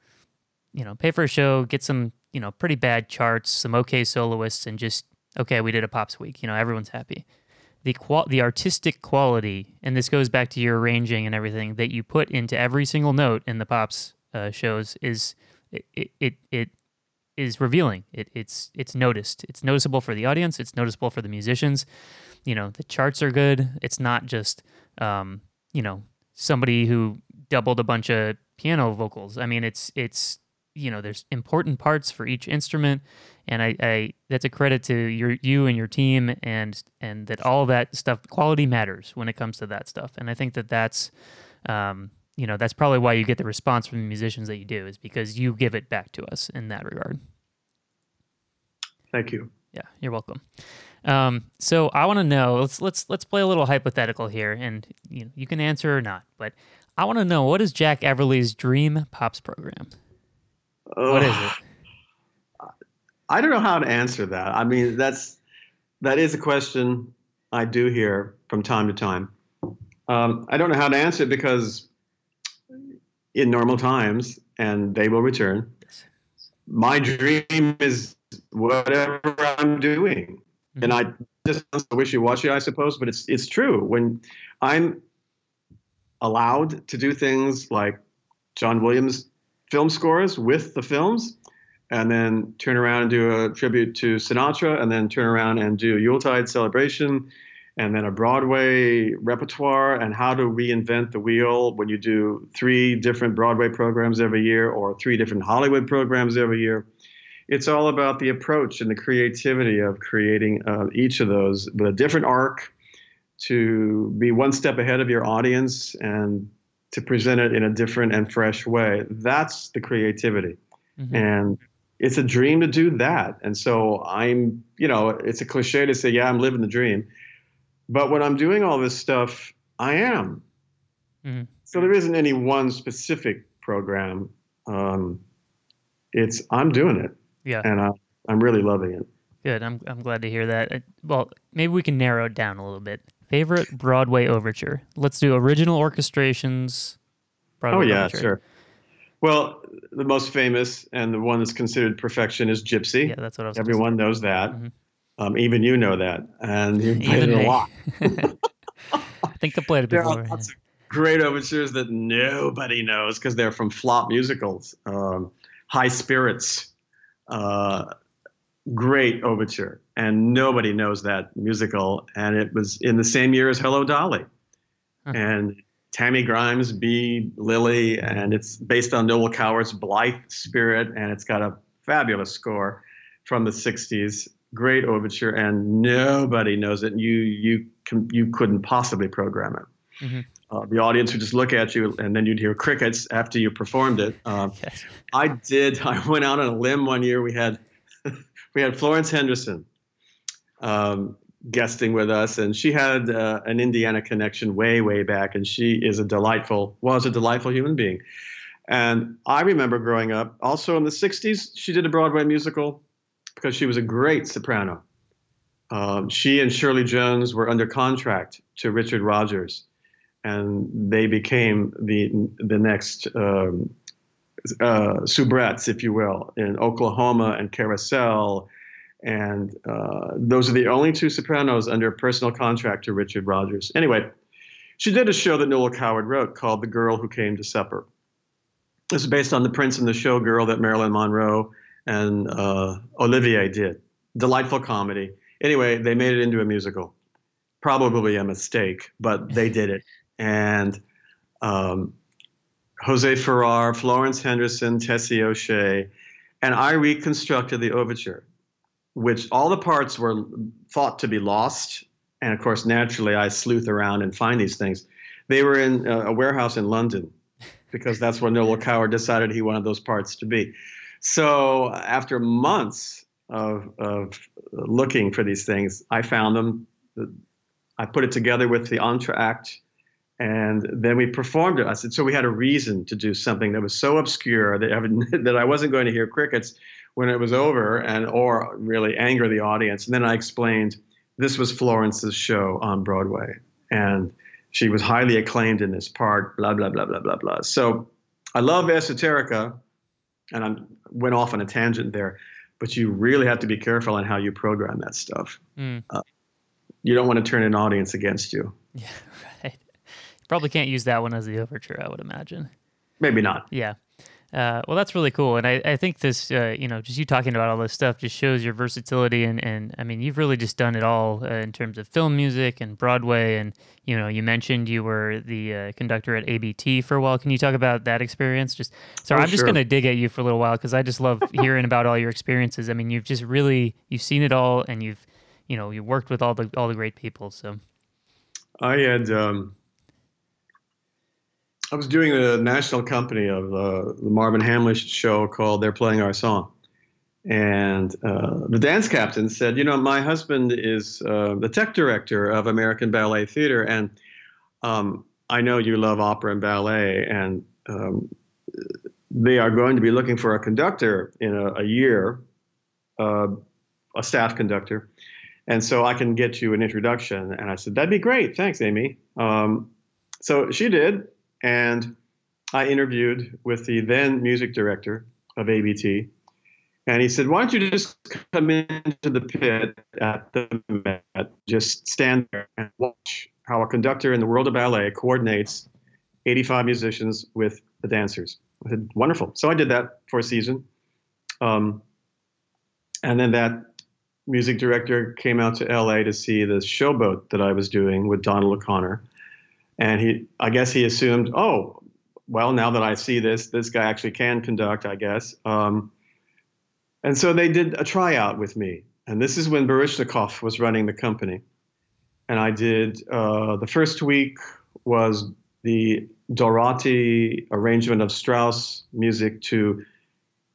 you know, pay for a show, get some, you know, pretty bad charts, some okay soloists, and just okay, we did a pops week. You know, everyone's happy. The qual the artistic quality, and this goes back to your arranging and everything that you put into every single note in the pops uh, shows is it, it it is revealing. It, it's it's noticed. It's noticeable for the audience. It's noticeable for the musicians. You know, the charts are good. It's not just um, you know somebody who doubled a bunch of piano vocals. I mean, it's it's you know there's important parts for each instrument and I, I that's a credit to your you and your team and and that all that stuff quality matters when it comes to that stuff and i think that that's um, you know that's probably why you get the response from the musicians that you do is because you give it back to us in that regard thank you yeah you're welcome um, so i want to know let's let's let's play a little hypothetical here and you know, you can answer or not but i want to know what is jack everly's dream pops program what is it? I don't know how to answer that. I mean, that's that is a question I do hear from time to time. Um, I don't know how to answer it because in normal times, and they will return. My dream is whatever I'm doing, mm-hmm. and I just wishy-washy, I suppose, but it's it's true. When I'm allowed to do things like John Williams film scores with the films, and then turn around and do a tribute to Sinatra, and then turn around and do Yuletide celebration, and then a Broadway repertoire, and how to reinvent the wheel when you do three different Broadway programs every year or three different Hollywood programs every year. it's all about the approach and the creativity of creating uh, each of those with a different arc to be one step ahead of your audience and to present it in a different and fresh way. That's the creativity. Mm-hmm. And it's a dream to do that. And so I'm, you know, it's a cliche to say, yeah, I'm living the dream. But when I'm doing all this stuff, I am. Mm-hmm. So there isn't any one specific program. Um, it's I'm doing it. Yeah. And I, I'm really loving it. Good. I'm I'm glad to hear that. Well, maybe we can narrow it down a little bit. Favorite Broadway overture. Let's do original orchestrations. Broadway oh yeah, overture. sure. Well, the most famous and the one that's considered perfection is Gypsy. Yeah, that's what I was. Everyone knows that. Mm-hmm. Um, even you know that, and you played it a lot. I think I played it before. There are lots of great overtures that nobody knows because they're from flop musicals. Um, High Spirits, uh, great overture, and nobody knows that musical. And it was in the same year as Hello Dolly, huh. and Tammy Grimes Bea Lillie, and it's based on Noel Coward's Blithe Spirit, and it's got a fabulous score from the '60s. Great overture, and nobody knows it. You you can, you couldn't possibly program it. Mm-hmm. Uh, the audience would just look at you, and then you'd hear crickets after you performed it. Um, yes. I did. I went out on a limb one year. We had we had Florence Henderson um, guesting with us, and she had uh, an Indiana connection way, way back, and she is a delightful, was a delightful human being. And I remember growing up, also in the '60s, she did a Broadway musical because she was a great soprano. Um, she and Shirley Jones were under contract to Richard Rodgers, and they became the the next um, uh, soubrettes, if you will, in Oklahoma and Carousel. And uh, those are the only two sopranos under personal contract to Richard Rodgers. Anyway, she did a show that Noel Coward wrote called The Girl Who Came to Supper. This is based on The Prince and the Showgirl that Marilyn Monroe and uh, Olivier did. Delightful comedy. Anyway, they made it into a musical. Probably a mistake, but they did it. And um, Jose Ferrer, Florence Henderson, Tessie O'Shea, and I reconstructed the overture, which all the parts were thought to be lost. And of course, naturally, I sleuth around and find these things. They were in a warehouse in London because that's where Noel Coward decided he wanted those parts to be. So after months of, of looking for these things, I found them. I put it together with the entr'acte and then we performed it. I said, so we had a reason to do something that was so obscure that, that I wasn't going to hear crickets when it was over and or really anger the audience. And then I explained this was Florence's show on Broadway. And she was highly acclaimed in this part, blah, blah, blah, blah, blah, blah. So I love Esoterica, and I went off on a tangent there, but you really have to be careful on how you program that stuff. Mm. Uh, you don't want to turn an audience against you. Yeah, right. Probably can't use that one as the overture, I would imagine. Maybe not. Yeah. Uh, well, that's really cool, and I, I think this, uh, you know, just you talking about all this stuff just shows your versatility, and, and I mean, you've really just done it all uh, in terms of film music and Broadway, and you know, you mentioned you were the uh, conductor at ABT for a while. Can you talk about that experience? Just sorry, oh, I'm just gonna dig at you for a little while because I just love hearing about all your experiences. I mean, you've just really you've seen it all, and you've, you know, you worked with all the all the great people. So I had. Um I was doing a national company of uh, the Marvin Hamlisch show called "They're Playing Our Song," and uh, the dance captain said, "You know, my husband is uh, the tech director of American Ballet Theater, and um, I know you love opera and ballet, and um, they are going to be looking for a conductor in a, a year, uh, a staff conductor." And so I can get you an introduction. And I said, That'd be great. Thanks, Amy. Um, so she did and I interviewed with the then music director of ABT. And he said, Why don't you just come into the pit at the Met, just stand there and watch how a conductor in the world of ballet coordinates 85 musicians with the dancers. I said, Wonderful. So I did that for a season. Um, and then that music director came out to LA to see the Show Boat that I was doing with Donald O'Connor and he I guess he assumed, oh, well, now that I see this, this guy actually can conduct, I guess. Um, And so they did a tryout with me. And this is when Baryshnikov was running the company. And I did, uh, the first week was the Dorati arrangement of Strauss music to,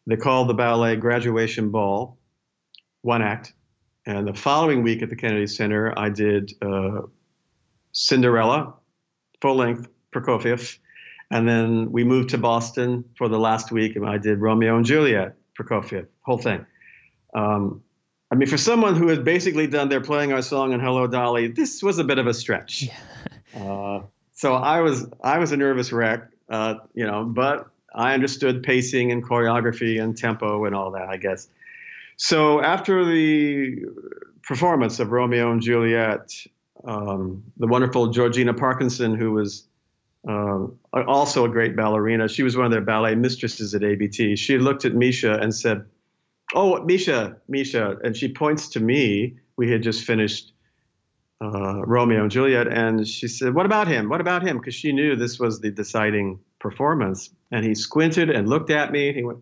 they called the ballet Graduation Ball, one act. And the following week at the Kennedy Center, I did uh, Cinderella, full length, Prokofiev. And then we moved to Boston for the last week, and I did Romeo and Juliet, Prokofiev, whole thing. Um, I mean, for someone who had basically done They're Playing Our Song and Hello Dolly, this was a bit of a stretch. Yeah. uh, so I was I was a nervous wreck, uh, you know, but I understood pacing and choreography and tempo and all that, I guess. So after the performance of Romeo and Juliet, um, the wonderful Georgina Parkinson, who was uh, also a great ballerina, she was one of their ballet mistresses at ABT. She looked at Misha and said, "Oh, Misha, Misha," and she points to me. We had just finished uh, Romeo and Juliet, and she said, "What about him? What about him?" Because she knew this was the deciding performance. And he squinted and looked at me. And he went,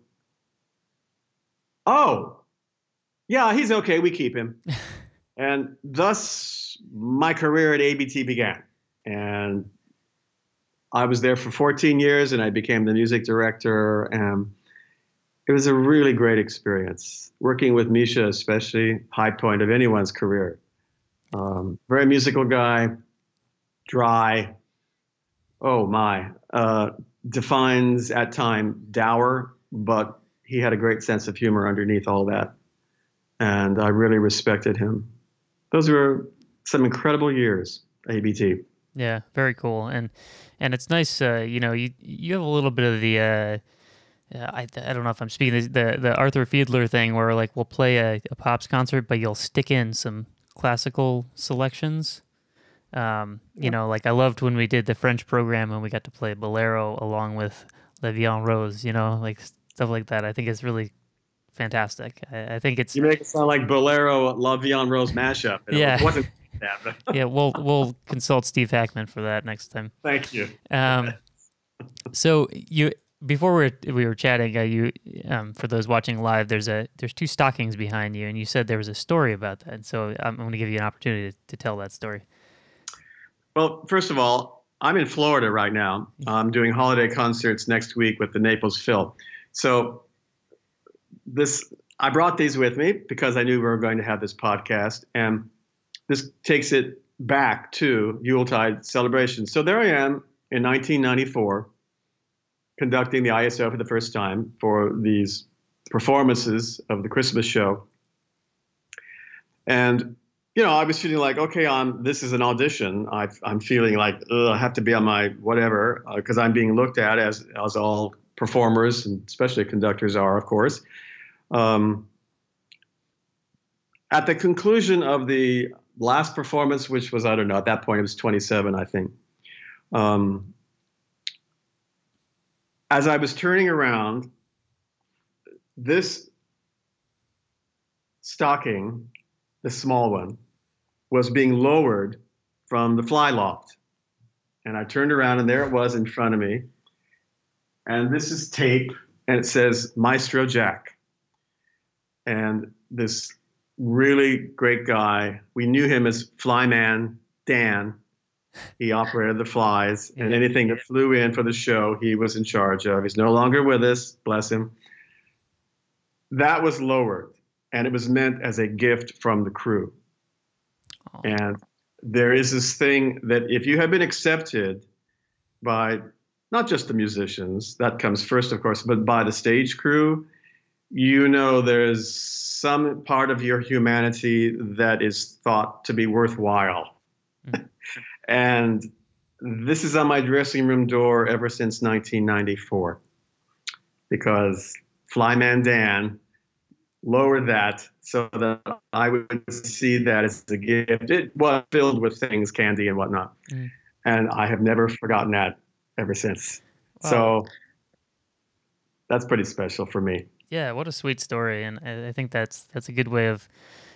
"Oh, yeah, he's okay. We keep him." and thus, my career at ABT began. And I was there for 14 years, and I became the music director. And it was a really great experience working with Misha, especially high point of anyone's career. Um, very musical guy, dry. Oh my, uh, defines at time dour, but he had a great sense of humor underneath all that, and I really respected him. Those were some incredible years, ABT. Yeah, very cool, and and it's nice. Uh, you know, you you have a little bit of the. Uh, I, I don't know if I'm speaking the, the, the Arthur Fiedler thing where like we'll play a, a pops concert, but you'll stick in some classical selections. Um, you know, like I loved when we did the French program and we got to play Bolero along with La Vie en Rose, you know, like stuff like that. I think it's really fantastic. I, I think it's. You make it sound like Bolero La Vie en Rose mashup. It yeah. wasn't that, yeah, we'll, we'll consult Steve Hackman for that next time. Thank you. Um, so you, before we were, we were chatting, uh, you um, for those watching live, there's a there's two stockings behind you, and you said there was a story about that. And so I'm going to give you an opportunity to, to, tell that story. Well, first of all, I'm in Florida right now. I'm doing holiday concerts next week with the Naples Phil. So this I brought these with me because I knew we were going to have this podcast, and this takes it back to Yuletide celebration. So there I am in 1994 conducting the ISO for the first time for these performances of the Christmas show. And you know, I was feeling like, okay, I'm. This is an audition. I, am feeling like I have to be on my whatever because uh, I'm being looked at as as all performers and especially conductors are, of course. Um, at the conclusion of the last performance, which was I don't know at that point it was 27, I think. Um, as I was turning around, this stocking, the small one, was being lowered from the fly loft. And I turned around and there it was in front of me. And this is tape and it says Maestro Jack. And this really great guy, we knew him as Flyman Dan he operated the flies, and anything that flew in for the show, he was in charge of. He's no longer with us, bless him. That was lowered, and it was meant as a gift from the crew. Oh. And there is this thing that if you have been accepted by not just the musicians, that comes first, of course, but by the stage crew, you know there's some part of your humanity that is thought to be worthwhile. Mm. And this is on my dressing room door ever since 1994 because Flyman Dan lowered that so that I would see that as a gift. It was filled with things, candy and whatnot. Mm. And I have never forgotten that ever since. Wow. So that's pretty special for me. Yeah, what a sweet story. And I think that's that's a good way of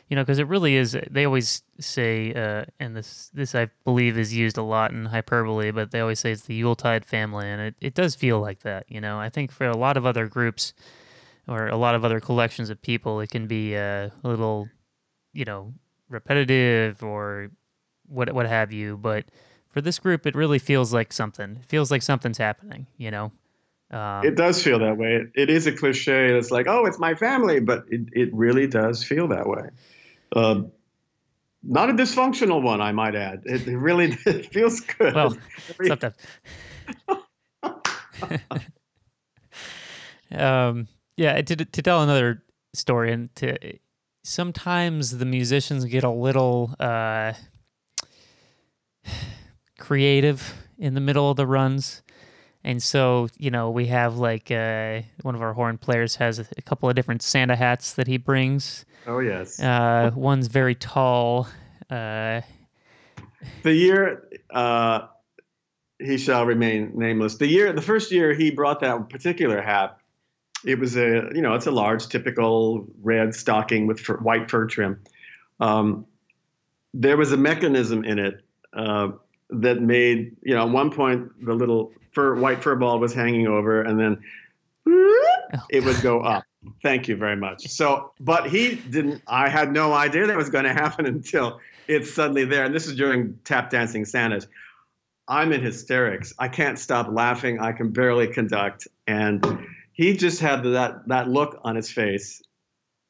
you know, because it really is. They always say, uh, and this this I believe is used a lot in hyperbole, but they always say it's the Yuletide family, and it, it does feel like that. You know, I think for a lot of other groups, or a lot of other collections of people, it can be uh, a little, you know, repetitive or what what have you. But for this group, it really feels like something. It feels like something's happening. You know. Um, it does feel that way. It, it is a cliche. It's like, oh, it's my family, but it, it really does feel that way. Uh, not a dysfunctional one, I might add. It, it really it feels good. Well, sometimes. um, yeah, to to tell another story, and to sometimes the musicians get a little uh, creative in the middle of the runs. And so, you know, we have like uh, one of our horn players has a, a, couple of different Santa hats that he brings. Oh, yes. Uh, one's very tall. Uh, the year uh, he shall remain nameless. The year, the first year he brought that particular hat, it was a, you know, it's a large, typical red stocking with fur, white fur trim. Um, there was a mechanism in it uh, that made, you know, at one point the little fur, white fur ball was hanging over, and then it would go up. Thank you very much. So, but he didn't. I had no idea that was going to happen until it's suddenly there. And this is during tap dancing Santas. I'm in hysterics. I can't stop laughing. I can barely conduct. And he just had that that look on his face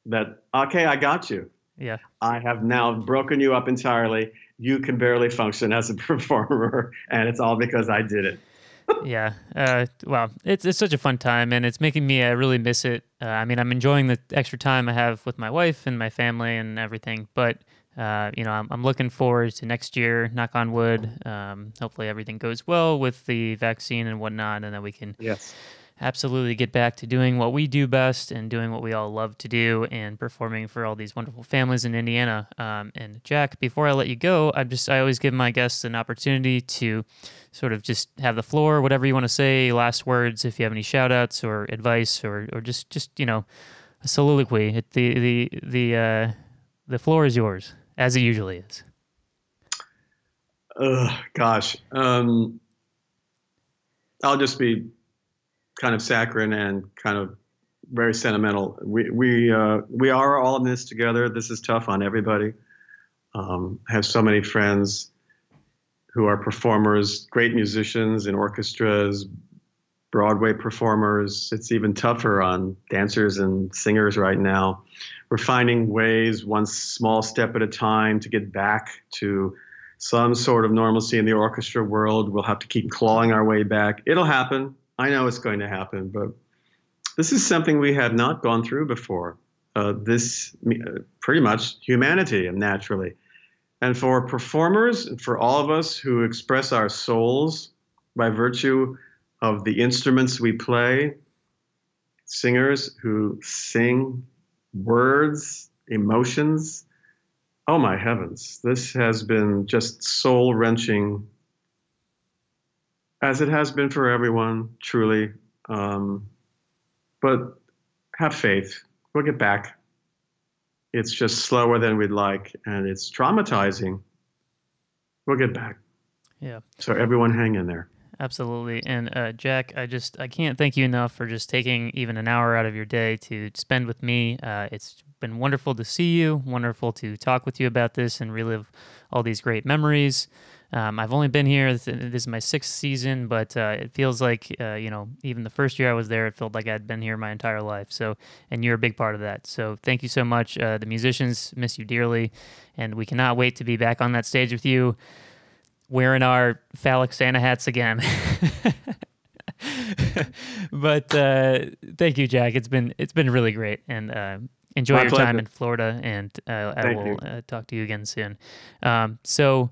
that okay, I got you. Yeah. I have now broken you up entirely. You can barely function as a performer, and it's all because I did it. yeah. Uh, well, it's it's such a fun time, and it's making me uh, really miss it. Uh, I mean, I'm enjoying the extra time I have with my wife and my family and everything, but uh, you know, I'm, I'm looking forward to next year. Knock on wood. Um, hopefully, everything goes well with the vaccine and whatnot, and then we can yes absolutely get back to doing what we do best and doing what we all love to do and performing for all these wonderful families in Indiana. Um, and Jack, before I let you go, I just I always give my guests an opportunity to sort of just have the floor, whatever you want to say, last words, if you have any shout outs or advice or, or just, just, you know, a soliloquy. It, the, the, the, uh, the floor is yours as it usually is? Uh, gosh, um, I'll just be kind of saccharine and kind of very sentimental. We we uh, we are all in this together. This is tough on everybody. Um, I have so many friends who are performers, great musicians in orchestras, Broadway performers. It's even tougher on dancers and singers right now we're finding ways, one small step at a time, to get back to some sort of normalcy in the orchestra world. We'll have to keep clawing our way back. It'll happen. I know it's going to happen, but this is something we have not gone through before. Uh, this uh, pretty much humanity naturally. And for performers, for all of us who express our souls by virtue of the instruments we play, singers who sing words, emotions. Oh my heavens, this has been just soul wrenching, as it has been for everyone, truly. Um, but have faith. We'll get back. It's just slower than we'd like, and it's traumatizing. We'll get back. Yeah. So everyone hang in there. Absolutely. And uh, Jack, I just I can't thank you enough for just taking even an hour out of your day to spend with me. Uh, it's been wonderful to see you, wonderful to talk with you about this and relive all these great memories. Um, I've only been here. This is my sixth season, but uh, it feels like uh, you know, even the first year I was there, it felt like I'd been here my entire life. So, and you're a big part of that. So, thank you so much. Uh, the musicians miss you dearly, and we cannot wait to be back on that stage with you wearing our phallic Santa hats again. but uh, thank you, Jack. It's been it's been really great, and uh, enjoy My your pleasure. time in Florida. And uh, I will uh, talk to you again soon. Um, so,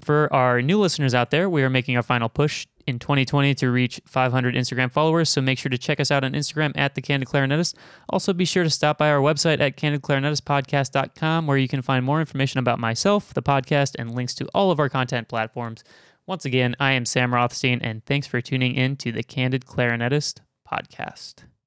for our new listeners out there, we are making our final push in 2020 to reach 500 Instagram followers. So make sure to check us out on Instagram at The Candid Clarinetist. Also, be sure to stop by our website at candidclarinetistpodcast.com, where you can find more information about myself, the podcast, and links to all of our content platforms. Once again, I am Sam Rothstein, and thanks for tuning in to the Candid Clarinetist podcast.